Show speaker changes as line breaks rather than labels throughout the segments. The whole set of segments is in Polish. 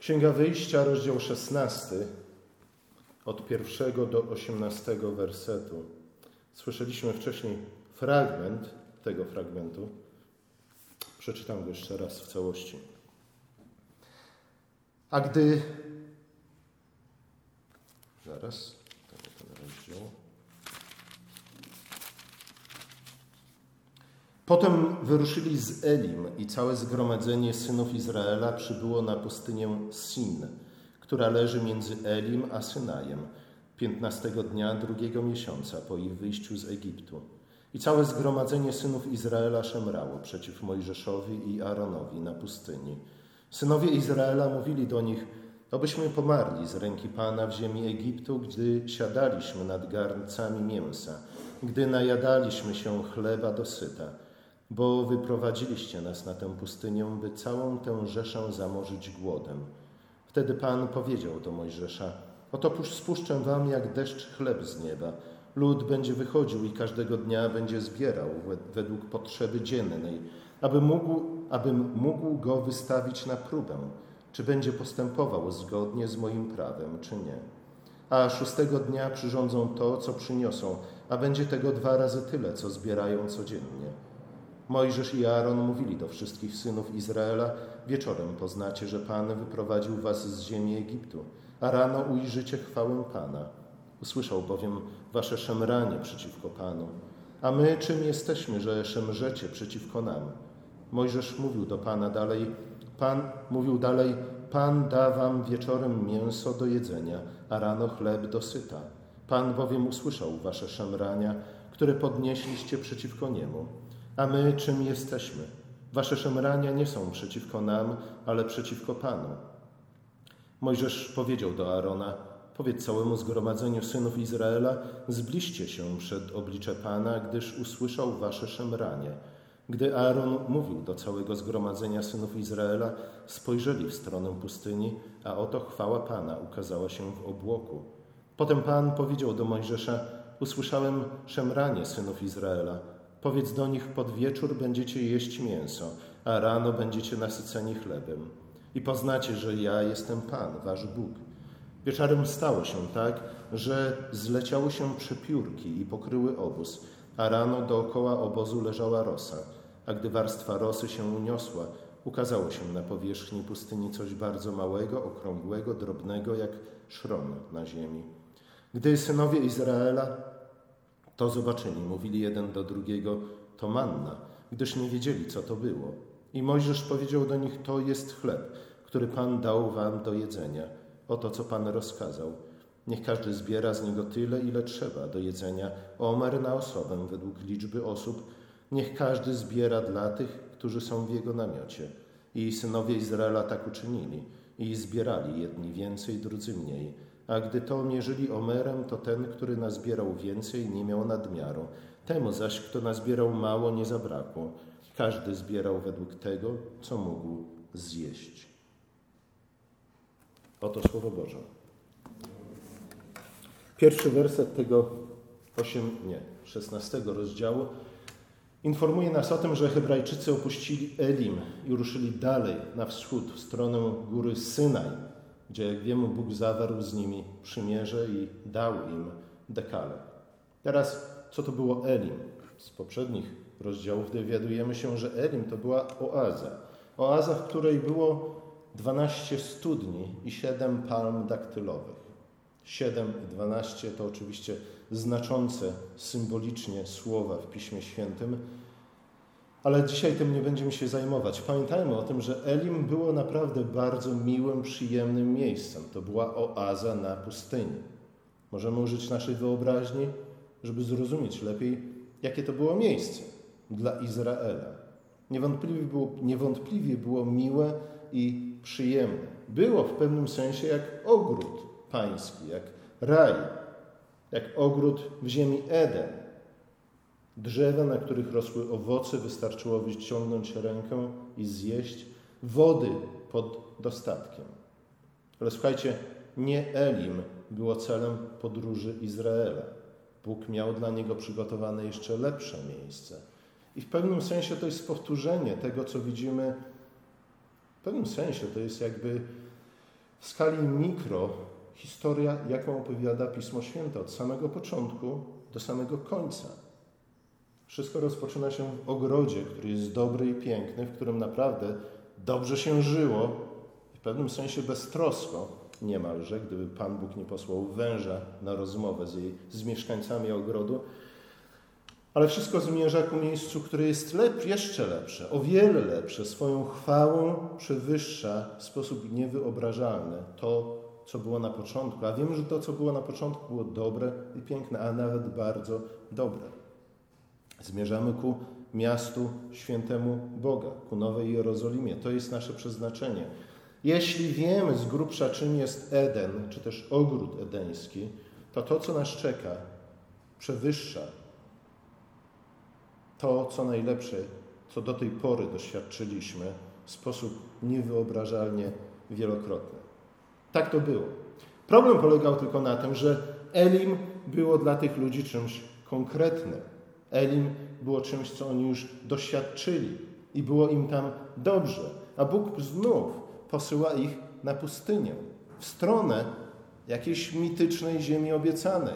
Księga Wyjścia, rozdział 16, od pierwszego do 18 wersetu. Słyszeliśmy wcześniej fragment tego fragmentu. Przeczytam go jeszcze raz w całości. A gdy. Zaraz, nie ten rozdział. Potem wyruszyli z Elim i całe zgromadzenie synów Izraela przybyło na pustynię Sin, która leży między Elim a Synajem, piętnastego dnia drugiego miesiąca po ich wyjściu z Egiptu. I całe zgromadzenie synów Izraela szemrało przeciw Mojżeszowi i Aaronowi na pustyni. Synowie Izraela mówili do nich, obyśmy pomarli z ręki Pana w ziemi Egiptu, gdy siadaliśmy nad garncami mięsa, gdy najadaliśmy się chleba dosyta bo wyprowadziliście nas na tę pustynię, by całą tę rzeszę zamorzyć głodem. Wtedy Pan powiedział do Mojżesza: Oto spuszczę wam jak deszcz chleb z nieba. Lud będzie wychodził i każdego dnia będzie zbierał według potrzeby dziennej, aby mógł, abym mógł go wystawić na próbę, czy będzie postępował zgodnie z moim prawem, czy nie. A szóstego dnia przyrządzą to, co przyniosą, a będzie tego dwa razy tyle, co zbierają codziennie. Mojżesz i Aaron mówili do wszystkich synów Izraela: Wieczorem poznacie, że Pan wyprowadził was z ziemi Egiptu, a rano ujrzycie chwałę Pana. Usłyszał bowiem wasze szemranie przeciwko Panu. A my czym jesteśmy, że szemrzecie przeciwko nam? Mojżesz mówił do Pana dalej, Pan mówił dalej, Pan da wam wieczorem mięso do jedzenia, a rano chleb do syta. Pan bowiem usłyszał wasze szemrania, które podnieśliście przeciwko Niemu. A my czym jesteśmy? Wasze szemrania nie są przeciwko nam, ale przeciwko Panu. Mojżesz powiedział do Aarona: Powiedz całemu zgromadzeniu synów Izraela: Zbliżcie się przed oblicze Pana, gdyż usłyszał wasze szemranie. Gdy Aaron mówił do całego zgromadzenia synów Izraela, spojrzeli w stronę pustyni, a oto chwała Pana ukazała się w obłoku. Potem Pan powiedział do Mojżesza: Usłyszałem szemranie synów Izraela. Powiedz do nich, pod wieczór będziecie jeść mięso, a rano będziecie nasyceni chlebem. I poznacie, że ja jestem Pan, wasz Bóg. Wieczorem stało się tak, że zleciały się przepiórki i pokryły obóz, a rano dookoła obozu leżała rosa. A gdy warstwa rosy się uniosła, ukazało się na powierzchni pustyni coś bardzo małego, okrągłego, drobnego, jak szron na ziemi. Gdy synowie Izraela to zobaczyli, mówili jeden do drugiego, to manna, gdyż nie wiedzieli, co to było. I Mojżesz powiedział do nich, to jest chleb, który Pan dał wam do jedzenia. Oto, co Pan rozkazał. Niech każdy zbiera z niego tyle, ile trzeba do jedzenia, omer na osobę według liczby osób. Niech każdy zbiera dla tych, którzy są w jego namiocie. I synowie Izraela tak uczynili. I zbierali jedni więcej, drudzy mniej a gdy to mierzyli omerem, to ten, który nazbierał więcej, nie miał nadmiaru. Temu zaś, kto nazbierał mało, nie zabrakło. Każdy zbierał według tego, co mógł zjeść. Oto Słowo Boże. Pierwszy werset tego 8, nie, 16 rozdziału informuje nas o tym, że Hebrajczycy opuścili Elim i ruszyli dalej na wschód, w stronę góry Synaj gdzie, jak wiemy, Bóg zawarł z nimi przymierze i dał im dekalog. Teraz, co to było Elim? Z poprzednich rozdziałów dowiadujemy się, że Elim to była oaza. Oaza, w której było 12 studni i 7 palm daktylowych. 7 i 12 to oczywiście znaczące symbolicznie słowa w Piśmie Świętym, ale dzisiaj tym nie będziemy się zajmować. Pamiętajmy o tym, że Elim było naprawdę bardzo miłym, przyjemnym miejscem. To była oaza na pustyni. Możemy użyć naszej wyobraźni, żeby zrozumieć lepiej, jakie to było miejsce dla Izraela. Niewątpliwie było, niewątpliwie było miłe i przyjemne. Było w pewnym sensie jak ogród pański, jak raj, jak ogród w ziemi Eden. Drzewa, na których rosły owoce, wystarczyło wyciągnąć rękę i zjeść. Wody pod dostatkiem. Ale słuchajcie, nie Elim było celem podróży Izraela. Bóg miał dla niego przygotowane jeszcze lepsze miejsce. I w pewnym sensie to jest powtórzenie tego, co widzimy. W pewnym sensie to jest jakby w skali mikro historia, jaką opowiada Pismo Święte od samego początku do samego końca. Wszystko rozpoczyna się w ogrodzie, który jest dobry i piękny, w którym naprawdę dobrze się żyło, w pewnym sensie beztrosko niemalże, gdyby Pan Bóg nie posłał węża na rozmowę z, jej, z mieszkańcami ogrodu. Ale wszystko zmierza ku miejscu, które jest lep, jeszcze lepsze, o wiele lepsze, swoją chwałą przewyższa w sposób niewyobrażalny to, co było na początku. A wiemy, że to, co było na początku, było dobre i piękne, a nawet bardzo dobre. Zmierzamy ku miastu świętemu Boga, ku Nowej Jerozolimie. To jest nasze przeznaczenie. Jeśli wiemy z grubsza, czym jest Eden, czy też ogród edeński, to to, co nas czeka, przewyższa to, co najlepsze, co do tej pory doświadczyliśmy w sposób niewyobrażalnie wielokrotny. Tak to było. Problem polegał tylko na tym, że Elim było dla tych ludzi czymś konkretnym. Elim było czymś, co oni już doświadczyli i było im tam dobrze. A Bóg znów posyła ich na pustynię, w stronę jakiejś mitycznej ziemi obiecanej.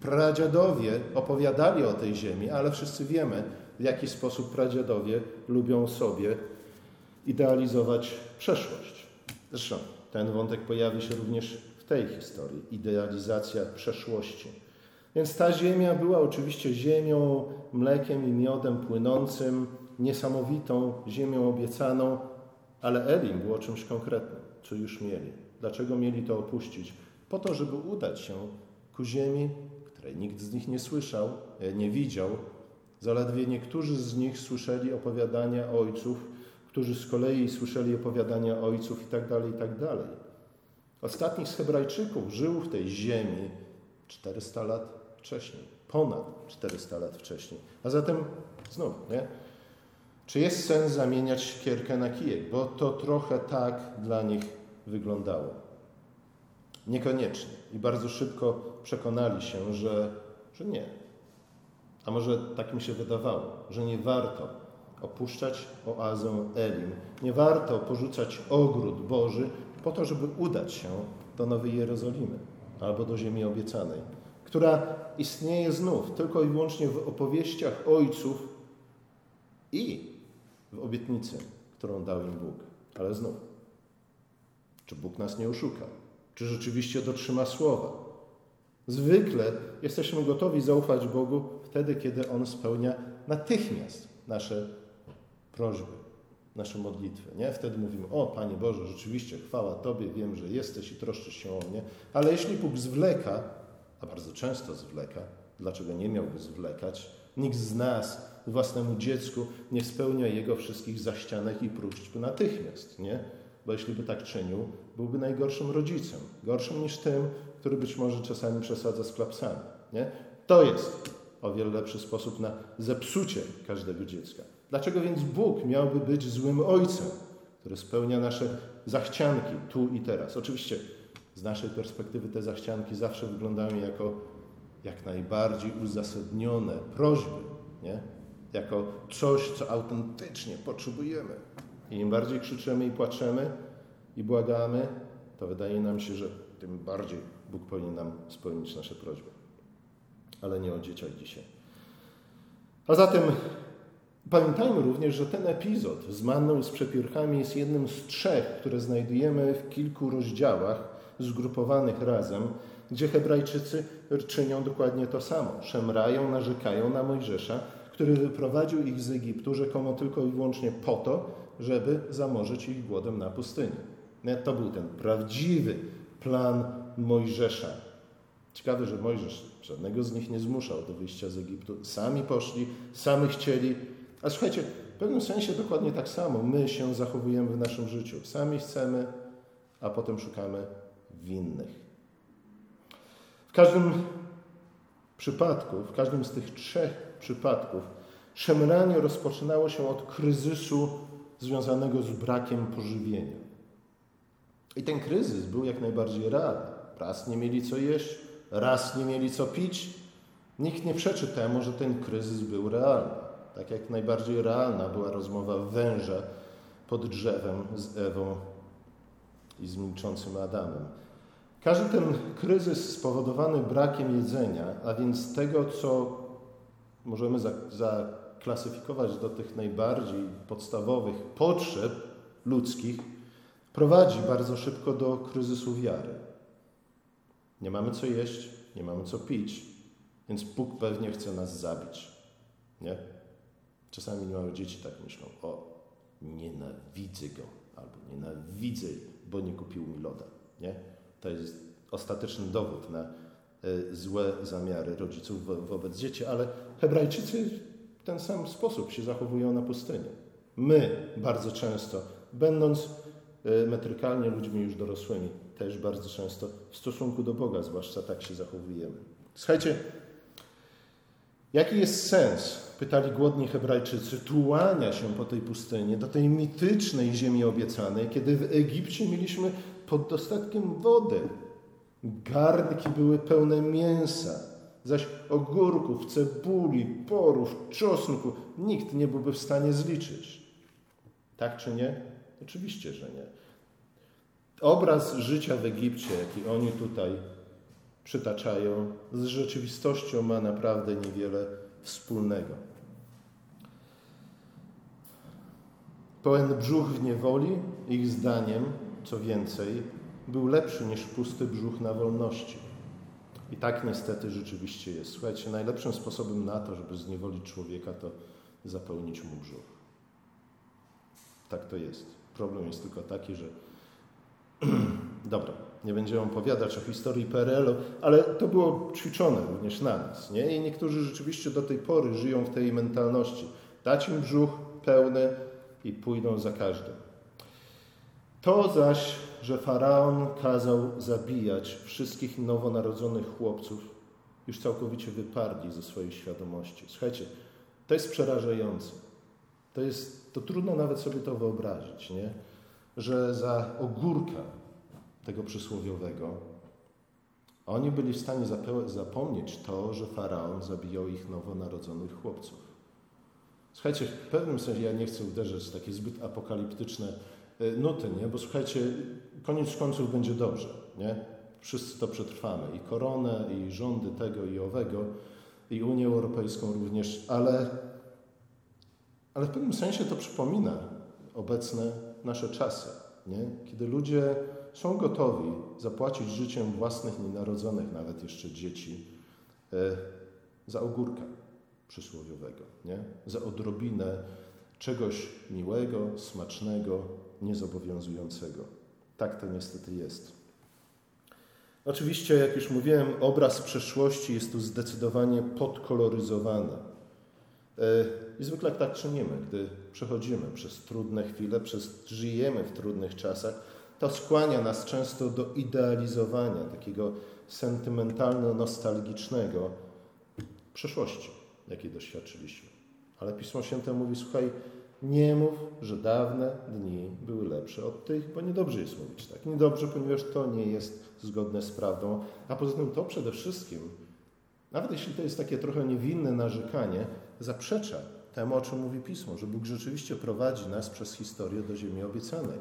Pradziadowie opowiadali o tej ziemi, ale wszyscy wiemy, w jaki sposób pradziadowie lubią sobie idealizować przeszłość. Zresztą ten wątek pojawi się również w tej historii idealizacja przeszłości. Więc ta ziemia była oczywiście ziemią, mlekiem i miodem płynącym, niesamowitą ziemią obiecaną, ale Elim było czymś konkretnym, co już mieli. Dlaczego mieli to opuścić? Po to, żeby udać się ku ziemi, której nikt z nich nie słyszał, e, nie widział. Zaledwie niektórzy z nich słyszeli opowiadania ojców, którzy z kolei słyszeli opowiadania ojców i tak dalej, i tak dalej. Ostatnich z Hebrajczyków żył w tej ziemi 400 lat wcześniej, ponad 400 lat wcześniej. A zatem znów, nie? Czy jest sens zamieniać siekierkę na kijek? Bo to trochę tak dla nich wyglądało. Niekoniecznie. I bardzo szybko przekonali się, że, że nie. A może tak mi się wydawało, że nie warto opuszczać oazę Elim. Nie warto porzucać ogród Boży po to, żeby udać się do Nowej Jerozolimy albo do ziemi obiecanej, która istnieje znów tylko i wyłącznie w opowieściach ojców i w obietnicy, którą dał im Bóg. Ale znów, czy Bóg nas nie oszuka? Czy rzeczywiście dotrzyma słowa? Zwykle jesteśmy gotowi zaufać Bogu wtedy, kiedy On spełnia natychmiast nasze prośby, nasze modlitwy. Nie? Wtedy mówimy, o Panie Boże, rzeczywiście chwała Tobie, wiem, że jesteś i troszczysz się o mnie, ale jeśli Bóg zwleka, a bardzo często zwleka, dlaczego nie miałby zwlekać, nikt z nas własnemu dziecku nie spełnia jego wszystkich zaścianek i próśb natychmiast, nie? Bo jeśli by tak czynił, byłby najgorszym rodzicem, gorszym niż tym, który być może czasami przesadza z klapsami, nie? To jest o wiele lepszy sposób na zepsucie każdego dziecka. Dlaczego więc Bóg miałby być złym ojcem, który spełnia nasze zachcianki tu i teraz? Oczywiście z naszej perspektywy te zachcianki zawsze wyglądają jako jak najbardziej uzasadnione prośby, nie? jako coś, co autentycznie potrzebujemy. I im bardziej krzyczymy i płaczemy i błagamy, to wydaje nam się, że tym bardziej Bóg powinien nam spełnić nasze prośby. Ale nie o dzieciach dzisiaj. A zatem pamiętajmy również, że ten epizod z manną z przepiórkami jest jednym z trzech, które znajdujemy w kilku rozdziałach zgrupowanych razem, gdzie Hebrajczycy czynią dokładnie to samo. Szemrają, narzekają na Mojżesza, który wyprowadził ich z Egiptu rzekomo tylko i wyłącznie po to, żeby zamorzyć ich głodem na pustyni. To był ten prawdziwy plan Mojżesza. Ciekawe, że Mojżesz żadnego z nich nie zmuszał do wyjścia z Egiptu. Sami poszli, sami chcieli. A słuchajcie, w pewnym sensie dokładnie tak samo my się zachowujemy w naszym życiu. Sami chcemy, a potem szukamy winnych. W każdym przypadku, w każdym z tych trzech przypadków szemranie rozpoczynało się od kryzysu związanego z brakiem pożywienia. I ten kryzys był jak najbardziej realny. Raz nie mieli co jeść, raz nie mieli co pić. Nikt nie przeczy temu, że ten kryzys był realny. Tak jak najbardziej realna była rozmowa węża pod drzewem z Ewą. i z milczącym Adamem. Każdy ten kryzys spowodowany brakiem jedzenia, a więc tego, co możemy zaklasyfikować do tych najbardziej podstawowych potrzeb ludzkich, prowadzi bardzo szybko do kryzysu wiary. Nie mamy co jeść, nie mamy co pić, więc Bóg pewnie chce nas zabić. Nie? Czasami małe dzieci tak myślą: O, nienawidzę go, albo nienawidzę, bo nie kupił mi loda. Nie? To jest ostateczny dowód na e, złe zamiary rodziców wo wobec dzieci, ale Hebrajczycy w ten sam sposób się zachowują na pustyni. My bardzo często, będąc e, metrykalnie ludźmi już dorosłymi, też bardzo często w stosunku do Boga, zwłaszcza tak się zachowujemy. Słuchajcie, jaki jest sens, pytali głodni Hebrajczycy, tułania się po tej pustyni do tej mitycznej ziemi obiecanej, kiedy w Egipcie mieliśmy pod dostatkiem wody. Garnki były pełne mięsa, zaś ogórków, cebuli, porów, czosnku nikt nie byłby w stanie zliczyć. Tak czy nie? Oczywiście, że nie. Obraz życia w Egipcie, jaki oni tutaj przytaczają, z rzeczywistością ma naprawdę niewiele wspólnego. Pełen brzuch w niewoli, ich zdaniem, co więcej, był lepszy niż pusty brzuch na wolności. I tak niestety rzeczywiście jest. Słuchajcie, najlepszym sposobem na to, żeby zniewolić człowieka, to zapełnić mu brzuch. Tak to jest. Problem jest tylko taki, że dobra, nie będziemy opowiadać o historii PRL-u, ale to było ćwiczone również na nas. Nie? I niektórzy rzeczywiście do tej pory żyją w tej mentalności. Dać im brzuch pełny i pójdą za każdym. To zaś, że faraon kazał zabijać wszystkich nowonarodzonych chłopców, już całkowicie wyparli ze swojej świadomości. Słuchajcie, to jest przerażające. To, jest, to trudno nawet sobie to wyobrazić, nie? że za ogórka tego przysłowiowego oni byli w stanie zapomnieć to, że faraon zabijał ich nowonarodzonych chłopców. Słuchajcie, w pewnym sensie ja nie chcę uderzyć w takie zbyt apokaliptyczne nuty, nie? bo słuchajcie, koniec końców będzie dobrze. Nie? Wszyscy to przetrwamy. I koronę, i rządy tego, i owego, i Unię Europejską również, ale, ale w pewnym sensie to przypomina obecne nasze czasy, nie? kiedy ludzie są gotowi zapłacić życiem własnych nienarodzonych, nawet jeszcze dzieci, e, za ogórka przysłowiowego, nie? za odrobinę czegoś miłego, smacznego, niezobowiązującego. Tak to niestety jest. Oczywiście, jak już mówiłem, obraz przeszłości jest tu zdecydowanie podkoloryzowany. E, I zwykle tak czynimy, gdy przechodzimy przez trudne chwile, przez żyjemy w trudnych czasach, to skłania nas często do idealizowania takiego sentymentalno-nostalgicznego przeszłości, jakiej doświadczyliśmy. Ale Pismo Święte mówi, słuchaj, nie mów, że dawne dni były lepsze od tych, bo niedobrze jest mówić tak. Niedobrze, ponieważ to nie jest zgodne z prawdą. A poza tym to przede wszystkim, nawet jeśli to jest takie trochę niewinne narzekanie, zaprzecza temu, o czym mówi Pismo, że Bóg rzeczywiście prowadzi nas przez historię do ziemi obiecanej.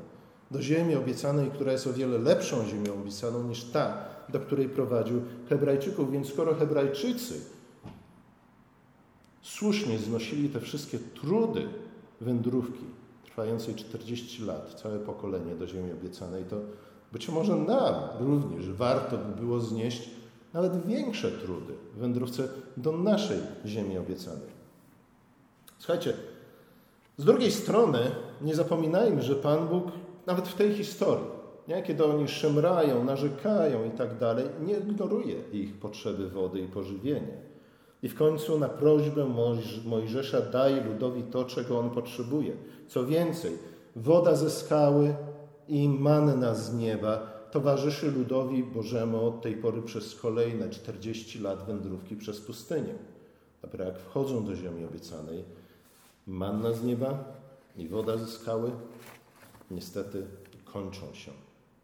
Do ziemi obiecanej, która jest o wiele lepszą ziemią obiecaną niż ta, do której prowadził Hebrajczyków. Więc skoro Hebrajczycy słusznie znosili te wszystkie trudy wędrówki trwającej 40 lat, całe pokolenie do ziemi obiecanej, to być może nam również warto by było znieść nawet większe trudy w wędrówce do naszej ziemi obiecanej. Słuchajcie, z drugiej strony nie zapominajmy, że Pan Bóg nawet w tej historii, nie? kiedy oni szemrają, narzekają i tak dalej, nie ignoruje ich potrzeby wody i pożywienia. I w końcu na prośbę Mojżesza daje ludowi to, czego on potrzebuje. Co więcej, woda ze skały i manna z nieba towarzyszy ludowi Bożemu od tej pory przez kolejne 40 lat wędrówki przez pustynię. Dopiero jak wchodzą do ziemi obiecanej, manna z nieba i woda ze skały niestety kończą się.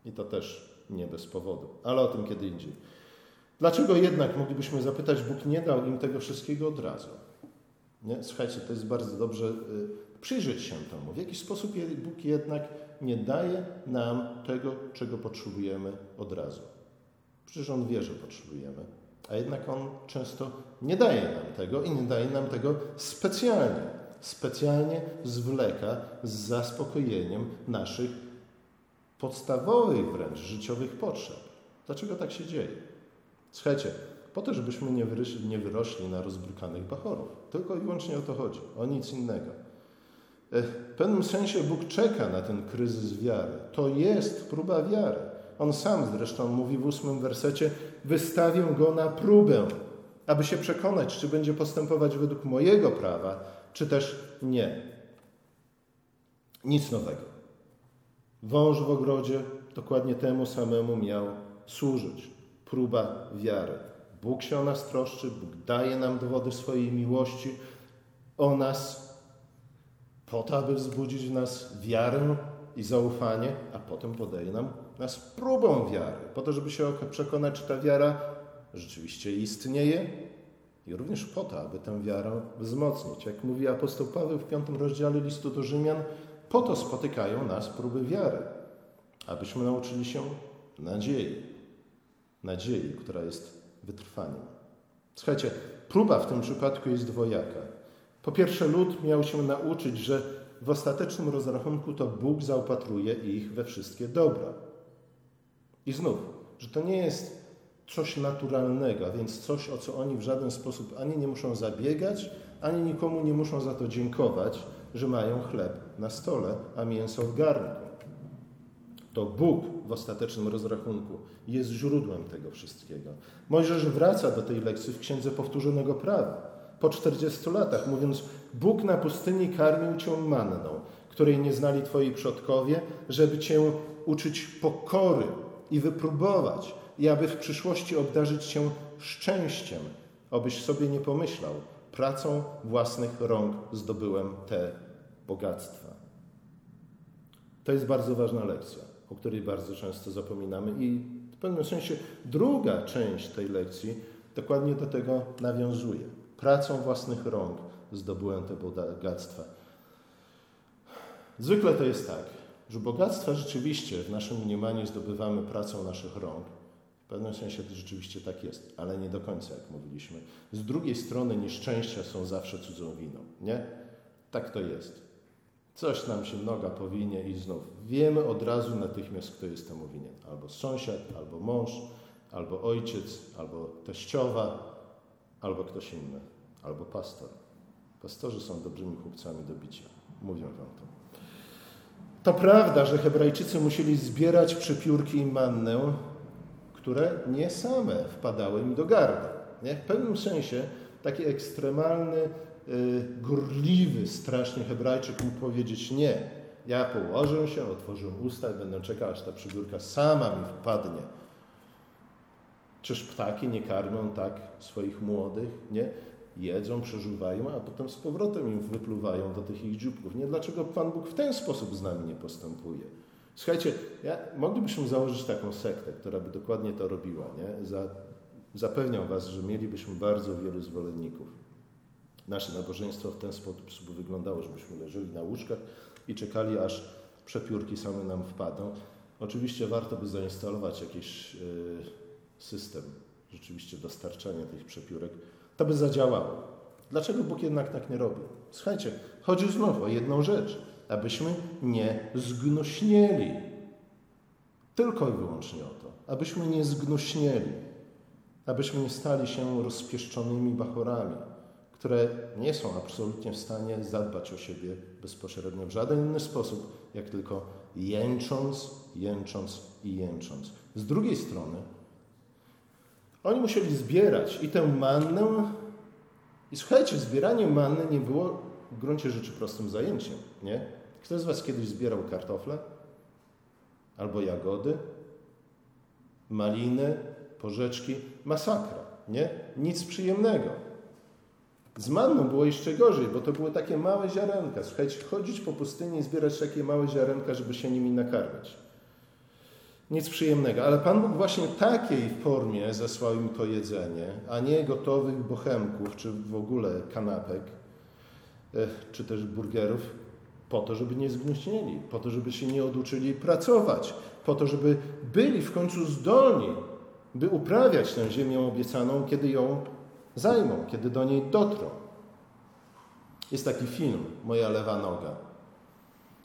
I to też nie bez powodu, ale o tym kiedy indziej. Dlaczego jednak, moglibyśmy zapytać, Bóg nie dał im tego wszystkiego od razu? Nie? Słuchajcie, to jest bardzo dobrze y, przyjrzeć się temu. W jaki sposób Bóg jednak nie daje nam tego, czego potrzebujemy od razu. Przecież On wie, że potrzebujemy, a jednak On często nie daje nam tego i nie daje nam tego specjalnie. Specjalnie zwleka z zaspokojeniem naszych podstawowych wręcz życiowych potrzeb. Dlaczego tak się dzieje? Słuchajcie, po to, żebyśmy nie wyrośli, nie wyrośli na rozbrukanych bachorów. Tylko i wyłącznie o to chodzi, o nic innego. W pewnym sensie Bóg czeka na ten kryzys wiary. To jest próba wiary. On sam zresztą mówi w ósmym wersecie: Wystawię go na próbę, aby się przekonać, czy będzie postępować według mojego prawa, czy też nie. Nic nowego. Wąż w ogrodzie dokładnie temu samemu miał służyć. Próba wiary. Bóg się o nas troszczy, Bóg daje nam dowody swojej miłości o nas, po to, aby wzbudzić w nas wiarę i zaufanie, a potem podaje nam nas próbą wiary, po to, żeby się przekonać, czy ta wiara rzeczywiście istnieje i również po to, aby tę wiarę wzmocnić. Jak mówi apostoł Paweł w piątym rozdziale listu do Rzymian, po to spotykają nas próby wiary, abyśmy nauczyli się nadziei. Nadziei, która jest wytrwaniem. Słuchajcie, próba w tym przypadku jest dwojaka. Po pierwsze, lud miał się nauczyć, że w ostatecznym rozrachunku to Bóg zaopatruje ich we wszystkie dobra. I znów, że to nie jest coś naturalnego, a więc coś, o co oni w żaden sposób ani nie muszą zabiegać, ani nikomu nie muszą za to dziękować, że mają chleb na stole, a mięso w garnku. To Bóg w ostatecznym rozrachunku jest źródłem tego wszystkiego. Mojżesz wraca do tej lekcji w Księdze Powtórzonego Prawa po 40 latach, mówiąc: Bóg na pustyni karmił cię manną, której nie znali twoi przodkowie, żeby cię uczyć pokory i wypróbować, i aby w przyszłości obdarzyć cię szczęściem, abyś sobie nie pomyślał, pracą własnych rąk zdobyłem te bogactwa. To jest bardzo ważna lekcja, o której bardzo często zapominamy, i w pewnym sensie druga część tej lekcji dokładnie do tego nawiązuje. Pracą własnych rąk zdobyłem te bogactwa. Zwykle to jest tak, że bogactwa rzeczywiście w naszym mniemaniu zdobywamy pracą naszych rąk, w pewnym sensie to rzeczywiście tak jest, ale nie do końca, jak mówiliśmy. Z drugiej strony nieszczęścia są zawsze cudzą winą, nie? Tak to jest. Coś nam się noga powinie i znów wiemy od razu natychmiast, kto jest temu winien. Albo sąsiad, albo mąż, albo ojciec, albo teściowa, albo ktoś inny, albo pastor. Pastorzy są dobrymi chłopcami do bicia. Mówię wam to. To prawda, że Hebrajczycy musieli zbierać przepiórki i mannę, które nie same wpadały im do gardła. Nie? W pewnym sensie taki ekstremalny, gorliwy strasznie Hebrajczyk mógł powiedzieć nie. Ja położę się, otworzę usta i będę czekał, aż ta przygórka sama mi wpadnie. Czyż ptaki nie karmią tak swoich młodych, nie? Jedzą, przeżuwają, a potem z powrotem im wypluwają do tych ich dzióbków. Nie? Dlaczego Pan Bóg w ten sposób z nami nie postępuje? Słuchajcie, ja, moglibyśmy założyć taką sektę, która by dokładnie to robiła. Nie? Za, zapewniam Was, że mielibyśmy bardzo wielu zwolenników. Nasze nabożeństwo w ten sposób wyglądało, żebyśmy leżeli na łóżkach i czekali, aż przepiórki same nam wpadną. Oczywiście warto by zainstalować jakiś yy, system rzeczywiście dostarczania tych przepiórek. To by zadziałało. Dlaczego Bóg jednak tak nie robi? Słuchajcie, chodzi znowu o jedną rzecz abyśmy nie zgnuśnieli. Tylko i wyłącznie o to, abyśmy nie zgnuśnieli, abyśmy nie stali się rozpieszczonymi bachorami, które nie są absolutnie w stanie zadbać o siebie bezpośrednio w żaden inny sposób, jak tylko jęcząc, jęcząc i jęcząc. Z drugiej strony, oni musieli zbierać i tę mannę, i słuchajcie, zbieranie manny nie było w gruncie rzeczy prostym zajęciem, nie? Kto z Was kiedyś zbierał kartofle? Albo jagody? Maliny? Porzeczki? Masakra, nie? Nic przyjemnego. Z manną było jeszcze gorzej, bo to były takie małe ziarenka. Słuchajcie, chodzić po pustyni i zbierać takie małe ziarenka, żeby się nimi nakarmić. Nic przyjemnego, ale Pan Bóg właśnie takiej formie zesłał im to jedzenie, a nie gotowych bochemków, czy w ogóle kanapek, e, czy też burgerów, Po to, żeby nie zgnuśnieli, po to, żeby się nie oduczyli pracować, po to, żeby byli w końcu zdolni, by uprawiać tę ziemię obiecaną, kiedy ją zajmą, kiedy do niej dotrą. Jest taki film, Moja lewa noga.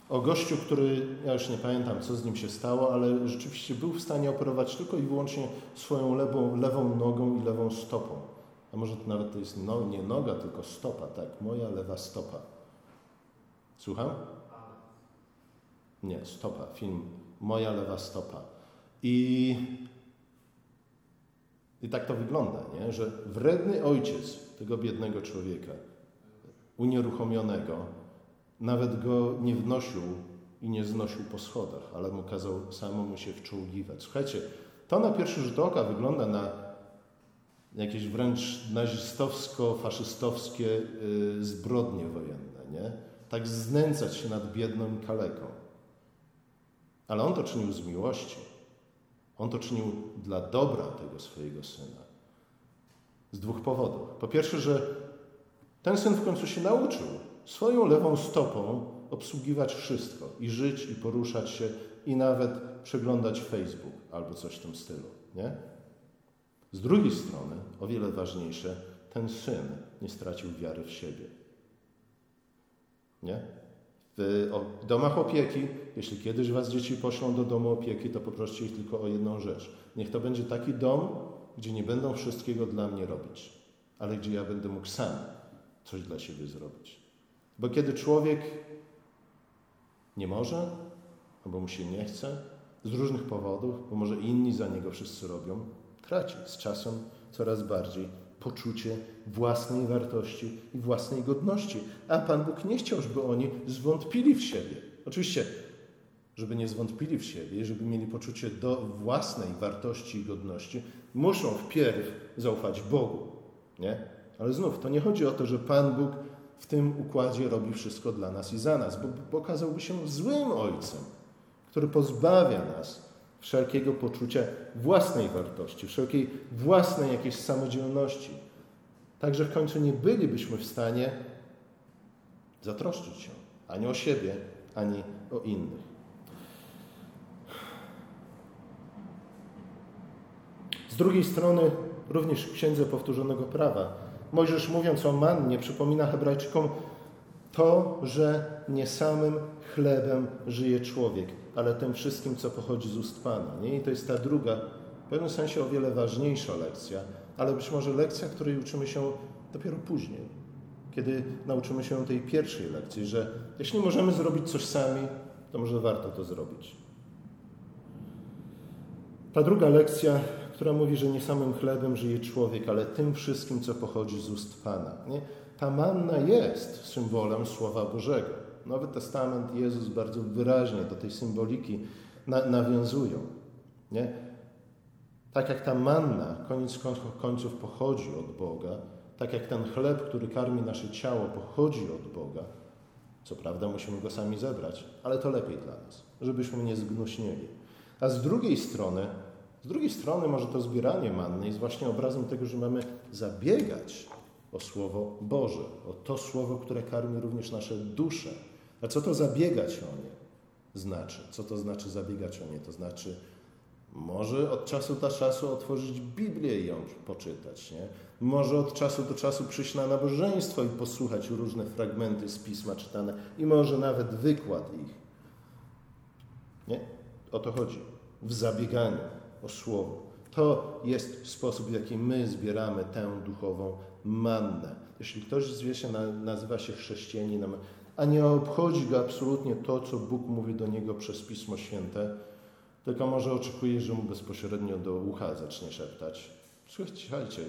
O gościu, który, ja już nie pamiętam, co z nim się stało, ale rzeczywiście był w stanie operować tylko i wyłącznie swoją lewą, lewą nogą i lewą stopą. A może to nawet to jest no, nie noga, tylko stopa, tak, moja lewa stopa. Słucham? Nie, stopa, film Moja lewa stopa. I, i tak to wygląda, nie? że wredny ojciec tego biednego człowieka, unieruchomionego, nawet go nie wnosił i nie znosił po schodach, ale mu kazał samemu się wczołgiwać. Słuchajcie, to na pierwszy rzut oka wygląda na jakieś wręcz nazistowsko-faszystowskie y, zbrodnie wojenne, nie? Tak znęcać się nad biedną kaleką. Ale on to czynił z miłości. On to czynił dla dobra tego swojego syna. Z dwóch powodów. Po pierwsze, że ten syn w końcu się nauczył swoją lewą stopą obsługiwać wszystko i żyć, i poruszać się, i nawet przeglądać Facebook albo coś w tym stylu. Nie? Z drugiej strony, o wiele ważniejsze, ten syn nie stracił wiary w siebie. Nie? W domach opieki, jeśli kiedyś was dzieci poślą do domu opieki, to poproście ich tylko o jedną rzecz. Niech to będzie taki dom, gdzie nie będą wszystkiego dla mnie robić, ale gdzie ja będę mógł sam coś dla siebie zrobić. Bo kiedy człowiek nie może, albo mu się nie chce, z różnych powodów, bo może inni za niego wszyscy robią, traci z czasem coraz bardziej poczucie własnej wartości i własnej godności. A Pan Bóg nie chciał, żeby oni zwątpili w siebie. Oczywiście, żeby nie zwątpili w siebie, żeby mieli poczucie do własnej wartości i godności, muszą wpierw zaufać Bogu. Nie? Ale znów, to nie chodzi o to, że Pan Bóg w tym układzie robi wszystko dla nas i za nas, bo okazałby się złym ojcem, który pozbawia nas wszelkiego poczucia własnej wartości, wszelkiej własnej jakiejś samodzielności. Także w końcu nie bylibyśmy w stanie zatroszczyć się ani o siebie, ani o innych. Z drugiej strony, również w Księdze Powtórzonego Prawa, Mojżesz mówiąc o mannie, przypomina Hebrajczykom to, że nie samym chlebem żyje człowiek, ale tym wszystkim, co pochodzi z ust Pana. Nie? I to jest ta druga, w pewnym sensie o wiele ważniejsza lekcja, ale być może lekcja, której uczymy się dopiero później, kiedy nauczymy się tej pierwszej lekcji, że jeśli możemy zrobić coś sami, to może warto to zrobić. Ta druga lekcja, która mówi, że nie samym chlebem żyje człowiek, ale tym wszystkim, co pochodzi z ust Pana. Nie? Ta manna jest symbolem Słowa Bożego. Nowy Testament Jezus bardzo wyraźnie do tej symboliki na, nawiązują. Nie? Tak jak ta manna koniec końców pochodzi od Boga, tak jak ten chleb, który karmi nasze ciało, pochodzi od Boga, co prawda musimy go sami zebrać, ale to lepiej dla nas, żebyśmy nie zgnuśnieli. A z drugiej strony, z drugiej strony może to zbieranie manny jest właśnie obrazem tego, że mamy zabiegać o Słowo Boże, o to Słowo, które karmi również nasze dusze. A co to zabiegać o nie znaczy? Co to znaczy zabiegać o nie? To znaczy może od czasu do czasu otworzyć Biblię i ją poczytać, nie? Może od czasu do czasu przyjść na nabożeństwo i posłuchać różne fragmenty z Pisma czytane i może nawet wykład ich. Nie? O to chodzi. W zabieganiu o Słowo. To jest sposób, w jaki my zbieramy tę duchową mannę. Jeśli ktoś zwie się, nazywa się chrześcijaninem, a nie obchodzi go absolutnie to, co Bóg mówi do niego przez Pismo Święte, tylko może oczekuje, że mu bezpośrednio do ucha zacznie szeptać. Słuchajcie,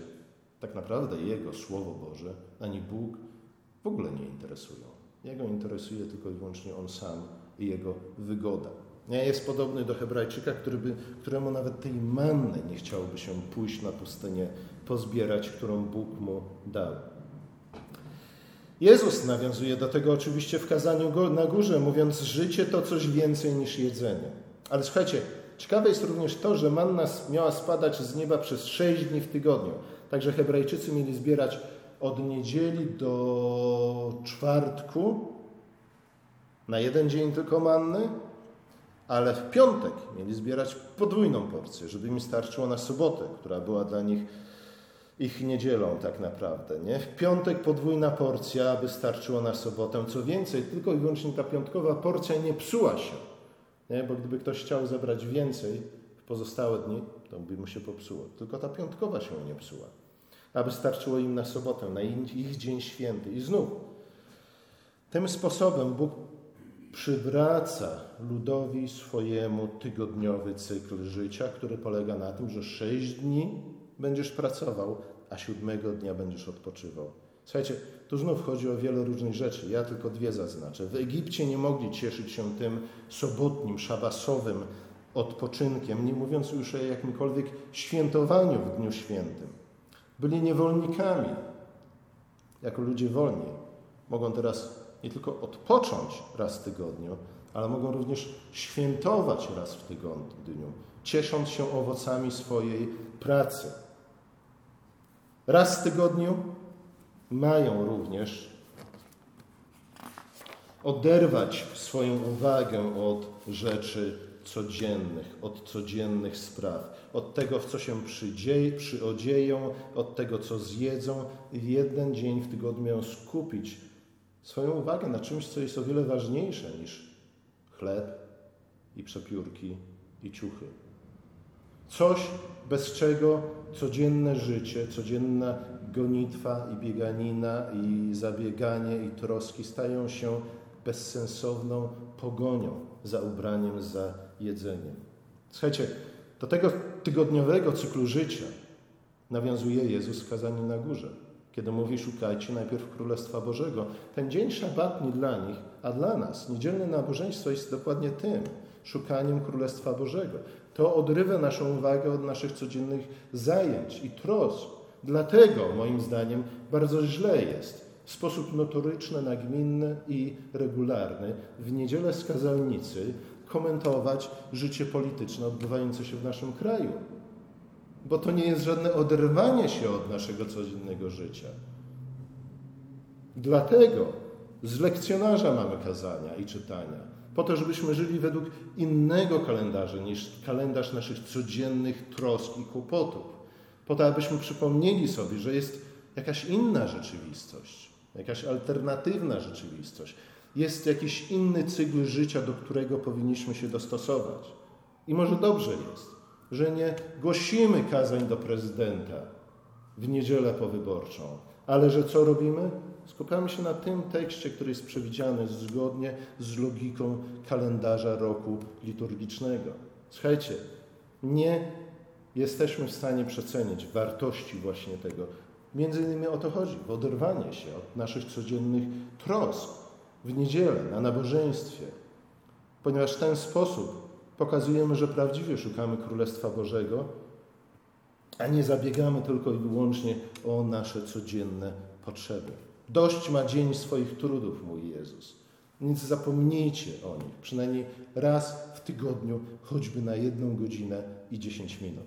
tak naprawdę Jego Słowo Boże ani Bóg w ogóle nie interesują. Jego interesuje tylko i wyłącznie On sam i Jego wygoda. Jest podobny do Hebrajczyka, by, któremu nawet tej manny nie chciałoby się pójść na pustynię, pozbierać, którą Bóg mu dał. Jezus nawiązuje do tego oczywiście w kazaniu na górze, mówiąc: Życie to coś więcej niż jedzenie. Ale słuchajcie, ciekawe jest również to, że manna miała spadać z nieba przez sześć dni w tygodniu. Także Hebrajczycy mieli zbierać od niedzieli do czwartku Na jeden dzień tylko manny, ale w piątek mieli zbierać podwójną porcję, żeby im starczyło na sobotę, która była dla nich ich niedzielą tak naprawdę. Nie? W piątek podwójna porcja, aby starczyło na sobotę. Co więcej, tylko i wyłącznie ta piątkowa porcja nie psuła się. Nie? Bo gdyby ktoś chciał zebrać więcej w pozostałe dni, to by mu się popsuło. Tylko ta piątkowa się nie psuła. Aby starczyło im na sobotę, na ich dzień święty. I znów, tym sposobem Bóg przywraca ludowi swojemu tygodniowy cykl życia, który polega na tym, że sześć dni będziesz pracował, a siódmego dnia będziesz odpoczywał. Słuchajcie, tu znów chodzi o wiele różnych rzeczy. Ja tylko dwie zaznaczę. W Egipcie nie mogli cieszyć się tym sobotnim, szabasowym odpoczynkiem, nie mówiąc już o jakimkolwiek świętowaniu w Dniu Świętym. Byli niewolnikami, jako ludzie wolni. Mogą teraz nie tylko odpocząć raz w tygodniu, ale mogą również świętować raz w tygodniu, ciesząc się owocami swojej pracy. Raz w tygodniu mają również oderwać swoją uwagę od rzeczy codziennych, od codziennych spraw, od tego, w co się przydzieje, przyodzieją, od tego, co zjedzą. Jeden dzień w tygodniu mają skupić swoją uwagę na czymś, co jest o wiele ważniejsze niż chleb i przepiórki i ciuchy. Coś, bez czego codzienne życie, codzienna gonitwa i bieganina i zabieganie i troski stają się bezsensowną pogonią za ubraniem, za jedzeniem. Słuchajcie, do tego tygodniowego cyklu życia nawiązuje Jezus w kazaniu na górze, kiedy mówi szukajcie najpierw Królestwa Bożego. Ten dzień szabatni dla nich, a dla nas niedzielne nabożeństwo jest dokładnie tym, szukaniem Królestwa Bożego. To odrywa naszą uwagę od naszych codziennych zajęć i trosk. Dlatego, moim zdaniem, bardzo źle jest w sposób notoryczny, nagminny i regularny w niedzielę skazalnicy komentować życie polityczne odbywające się w naszym kraju. Bo to nie jest żadne oderwanie się od naszego codziennego życia. Dlatego z lekcjonarza mamy kazania i czytania po to, żebyśmy żyli według innego kalendarza niż kalendarz naszych codziennych trosk i kłopotów. Po to, abyśmy przypomnieli sobie, że jest jakaś inna rzeczywistość, jakaś alternatywna rzeczywistość. Jest jakiś inny cykl życia, do którego powinniśmy się dostosować. I może dobrze jest, że nie głosimy kazań do prezydenta w niedzielę powyborczą, ale że co robimy? Skupiamy się na tym tekście, który jest przewidziany zgodnie z logiką kalendarza roku liturgicznego. Słuchajcie, nie jesteśmy w stanie przecenić wartości właśnie tego. Między innymi o to chodzi, w oderwanie się od naszych codziennych trosk w niedzielę, na nabożeństwie, ponieważ w ten sposób pokazujemy, że prawdziwie szukamy Królestwa Bożego, a nie zabiegamy tylko i wyłącznie o nasze codzienne potrzeby. Dość ma dzień swoich trudów, mój Jezus. Więc zapomnijcie o nich, przynajmniej raz w tygodniu, choćby na jedną godzinę i dziesięć minut.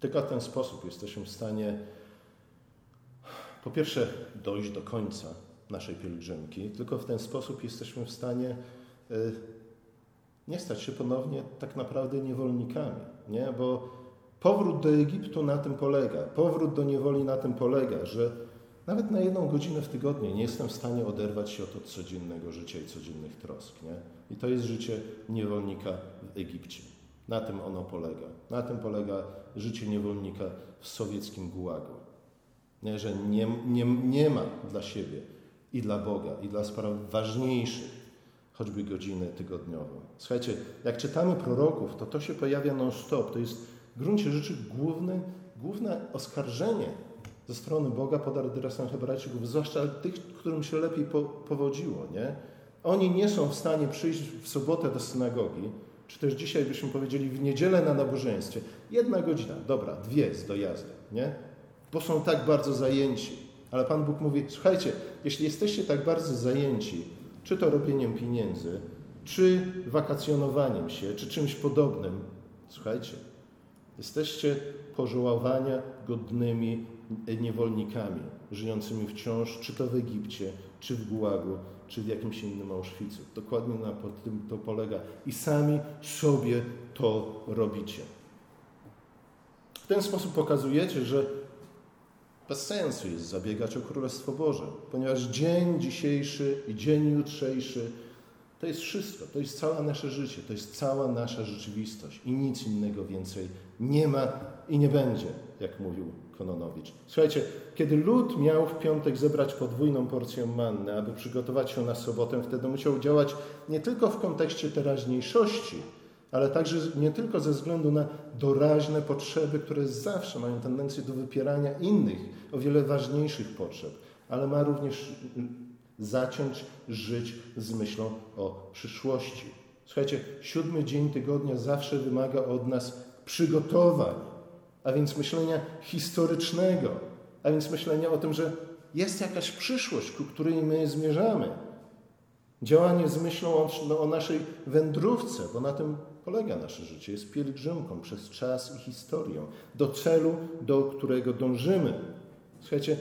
Tylko w ten sposób jesteśmy w stanie, po pierwsze, dojść do końca naszej pielgrzymki, tylko w ten sposób jesteśmy w stanie y, nie stać się ponownie tak naprawdę niewolnikami, nie? bo Powrót do Egiptu na tym polega, powrót do niewoli na tym polega, że nawet na jedną godzinę w tygodniu nie jestem w stanie oderwać się od codziennego życia i codziennych trosk. Nie? I to jest życie niewolnika w Egipcie. Na tym ono polega. Na tym polega życie niewolnika w sowieckim gułagu. Nie? Że nie, nie, nie ma dla siebie i dla Boga, i dla spraw ważniejszych, choćby godziny tygodniowe. Słuchajcie, jak czytamy proroków, to to się pojawia non-stop. To jest w gruncie rzeczy główny, główne oskarżenie ze strony Boga pod adresem Hebrajczyków, zwłaszcza tych, którym się lepiej po, powodziło. Nie? Oni nie są w stanie przyjść w sobotę do synagogi, czy też dzisiaj byśmy powiedzieli w niedzielę na nabożeństwie. Jedna godzina, dobra, dwie jest dojazdem, nie? Bo są tak bardzo zajęci. Ale Pan Bóg mówi, słuchajcie, jeśli jesteście tak bardzo zajęci, czy to robieniem pieniędzy, czy wakacjonowaniem się, czy czymś podobnym, słuchajcie, Jesteście pożałowania godnymi niewolnikami żyjącymi wciąż, czy to w Egipcie, czy w Gułagu, czy w jakimś innym Auschwitzu. Dokładnie na tym to polega. I sami sobie to robicie. W ten sposób pokazujecie, że bez sensu jest zabiegać o Królestwo Boże, ponieważ dzień dzisiejszy i dzień jutrzejszy to jest wszystko, to jest całe nasze życie, to jest cała nasza rzeczywistość i nic innego więcej nie ma i nie będzie, jak mówił Kononowicz. Słuchajcie, kiedy lud miał w piątek zebrać podwójną porcję manny, aby przygotować się na sobotę, wtedy musiał działać nie tylko w kontekście teraźniejszości, ale także nie tylko ze względu na doraźne potrzeby, które zawsze mają tendencję do wypierania innych, o wiele ważniejszych potrzeb, ale ma również zacząć żyć z myślą o przyszłości. Słuchajcie, siódmy dzień tygodnia zawsze wymaga od nas przygotowań, a więc myślenia historycznego, a więc myślenia o tym, że jest jakaś przyszłość, ku której my zmierzamy. Działanie z myślą o, no, o naszej wędrówce, bo na tym polega nasze życie. Jest pielgrzymką przez czas i historię, do celu, do którego dążymy. Słuchajcie,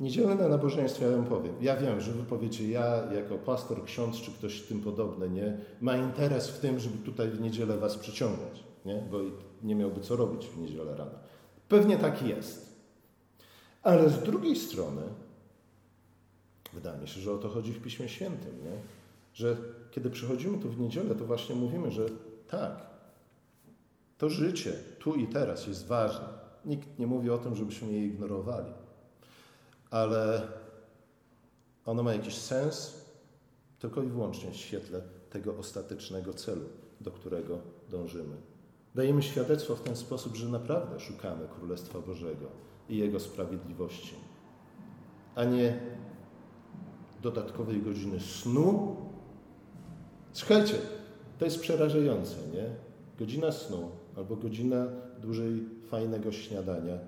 niedzielne nabożeństwo, ja wam powiem. Ja wiem, że wy powiecie, ja jako pastor, ksiądz czy ktoś tym podobny, nie, ma interes w tym, żeby tutaj w niedzielę was przyciągać, nie? bo nie miałby co robić w niedzielę rano. Pewnie tak jest. Ale z drugiej strony, wydaje mi się, że o to chodzi w Piśmie Świętym, nie? że kiedy przychodzimy tu w niedzielę, to właśnie mówimy, że tak, to życie tu i teraz jest ważne. Nikt nie mówi o tym, żebyśmy je ignorowali, ale ono ma jakiś sens tylko i wyłącznie w świetle tego ostatecznego celu, do którego dążymy. Dajemy świadectwo w ten sposób, że naprawdę szukamy Królestwa Bożego i Jego sprawiedliwości, a nie dodatkowej godziny snu. Słuchajcie, to jest przerażające, nie? Godzina snu albo godzina dłużej fajnego śniadania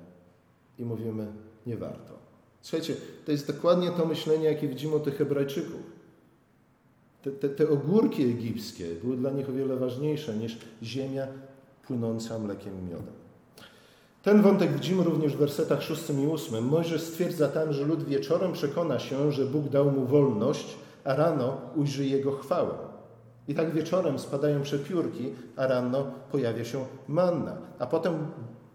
i mówimy, nie warto. Słuchajcie, to jest dokładnie to myślenie, jakie widzimy u tych Hebrajczyków. Te, te, te ogórki egipskie były dla nich o wiele ważniejsze niż ziemia płynąca mlekiem i miodem. Ten wątek widzimy również w wersetach 6 i 8. Mojżesz stwierdza tam, że lud wieczorem przekona się, że Bóg dał mu wolność, a rano ujrzy jego chwałę. I tak wieczorem spadają przepiórki, a rano pojawia się manna. A potem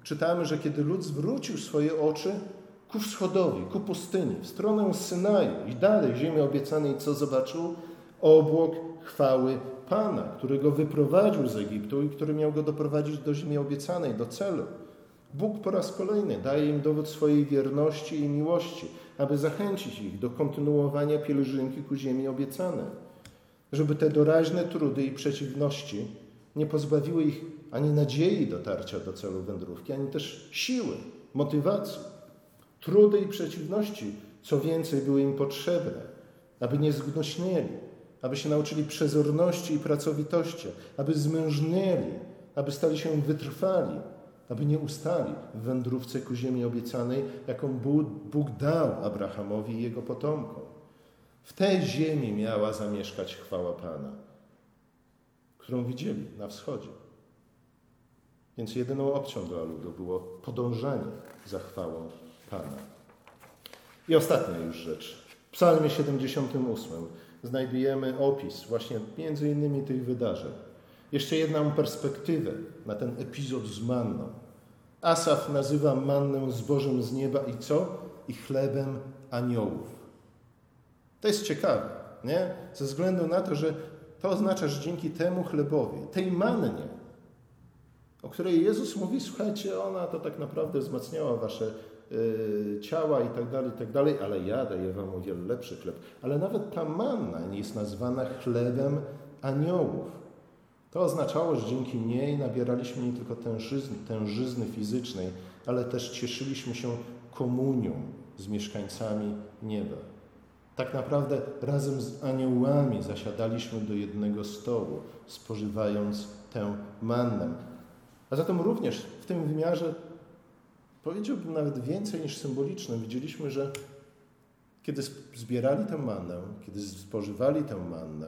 czytamy, że kiedy lud zwrócił swoje oczy ku wschodowi, ku pustyni, w stronę Synaju i dalej ziemi obiecanej, co zobaczył? Obłok chwały Pana, który go wyprowadził z Egiptu i który miał go doprowadzić do ziemi obiecanej, do celu. Bóg po raz kolejny daje im dowód swojej wierności i miłości, aby zachęcić ich do kontynuowania pielgrzymki ku ziemi obiecanej. Żeby te doraźne trudy i przeciwności nie pozbawiły ich ani nadziei dotarcia do celu wędrówki, ani też siły, motywacji. Trudy i przeciwności, co więcej, były im potrzebne, aby nie zgnośnieli, aby się nauczyli przezorności i pracowitości, aby zmężnieli, aby stali się wytrwali, aby nie ustali w wędrówce ku ziemi obiecanej, jaką Bóg dał Abrahamowi i jego potomkom. W tej ziemi miała zamieszkać chwała Pana, którą widzieli na wschodzie. Więc jedyną opcją dla ludu było podążanie za chwałą Pana. I ostatnia już rzecz. W Psalmie 78 znajdujemy opis właśnie między innymi tych wydarzeń. Jeszcze jedną perspektywę na ten epizod z manną. Asaf nazywa mannę zbożem z nieba i co? I chlebem aniołów. To jest ciekawe, nie? Ze względu na to, że to oznacza, że dzięki temu chlebowi, tej mannie, o której Jezus mówi, słuchajcie, ona to tak naprawdę wzmacniała wasze ciała i tak dalej, i tak dalej, ale ja daję wam o wiele lepszy chleb. Ale nawet ta manna jest nazwana chlebem aniołów. To oznaczało, że dzięki niej nabieraliśmy nie tylko tężyzny, tężyzny fizycznej, ale też cieszyliśmy się komunią z mieszkańcami nieba. Tak naprawdę razem z aniołami zasiadaliśmy do jednego stołu, spożywając tę mannę. A zatem również w tym wymiarze powiedziałbym nawet więcej niż symbolicznym. Widzieliśmy, że kiedy zbierali tę mannę, kiedy spożywali tę mannę,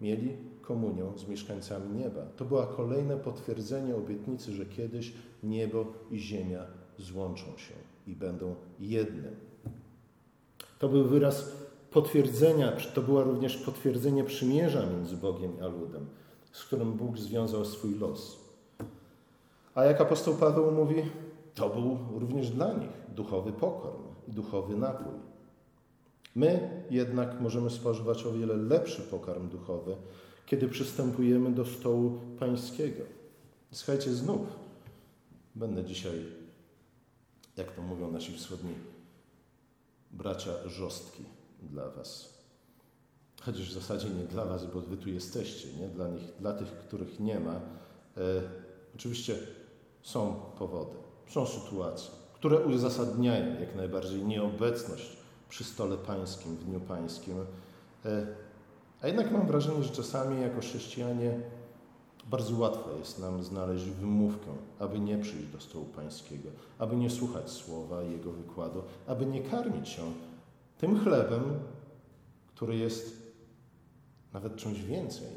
mieli komunię z mieszkańcami nieba. To była kolejne potwierdzenie obietnicy, że kiedyś niebo i ziemia złączą się. i będą jednym. To był wyraz potwierdzenia, to było również potwierdzenie przymierza między Bogiem a ludem, z którym Bóg związał swój los. A jak apostoł Paweł mówi, to był również dla nich duchowy pokorm i duchowy napój. My jednak możemy spożywać o wiele lepszy pokarm duchowy, kiedy przystępujemy do stołu pańskiego. Słuchajcie, znów będę dzisiaj, jak to mówią nasi wschodni bracia, żostki dla Was. Chociaż w zasadzie nie dla Was, bo Wy tu jesteście, nie? Dla, nich, dla tych, których nie ma. E, oczywiście są powody, są sytuacje, które uzasadniają jak najbardziej nieobecność przy stole pańskim, w dniu pańskim. E, a jednak mam wrażenie, że czasami jako chrześcijanie bardzo łatwo jest nam znaleźć wymówkę, aby nie przyjść do stołu pańskiego, aby nie słuchać słowa i jego wykładu, aby nie karmić się tym chlebem, który jest nawet czymś więcej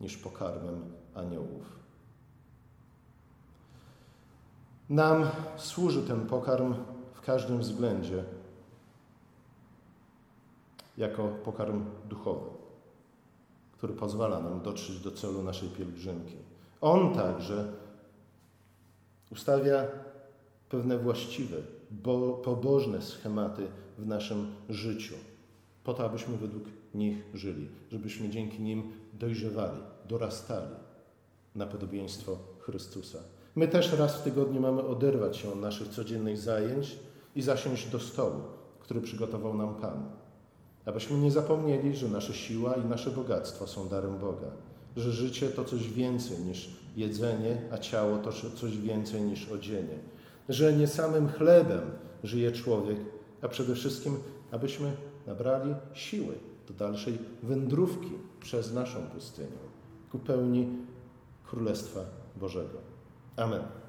niż pokarmem aniołów. Nam służy ten pokarm w każdym względzie jako pokarm duchowy, który pozwala nam dotrzeć do celu naszej pielgrzymki. On także ustawia pewne właściwe, bo, pobożne schematy w naszym życiu, po to, abyśmy według nich żyli, żebyśmy dzięki nim dojrzewali, dorastali na podobieństwo Chrystusa. My też raz w tygodniu mamy oderwać się od naszych codziennych zajęć i zasiąść do stołu, który przygotował nam Pan. Abyśmy nie zapomnieli, że nasza siła i nasze bogactwo są darem Boga, że życie to coś więcej niż jedzenie, a ciało to coś więcej niż odzienie, że nie samym chlebem żyje człowiek, a przede wszystkim, abyśmy nabrali siły do dalszej wędrówki przez naszą pustynię ku pełni Królestwa Bożego. Amen.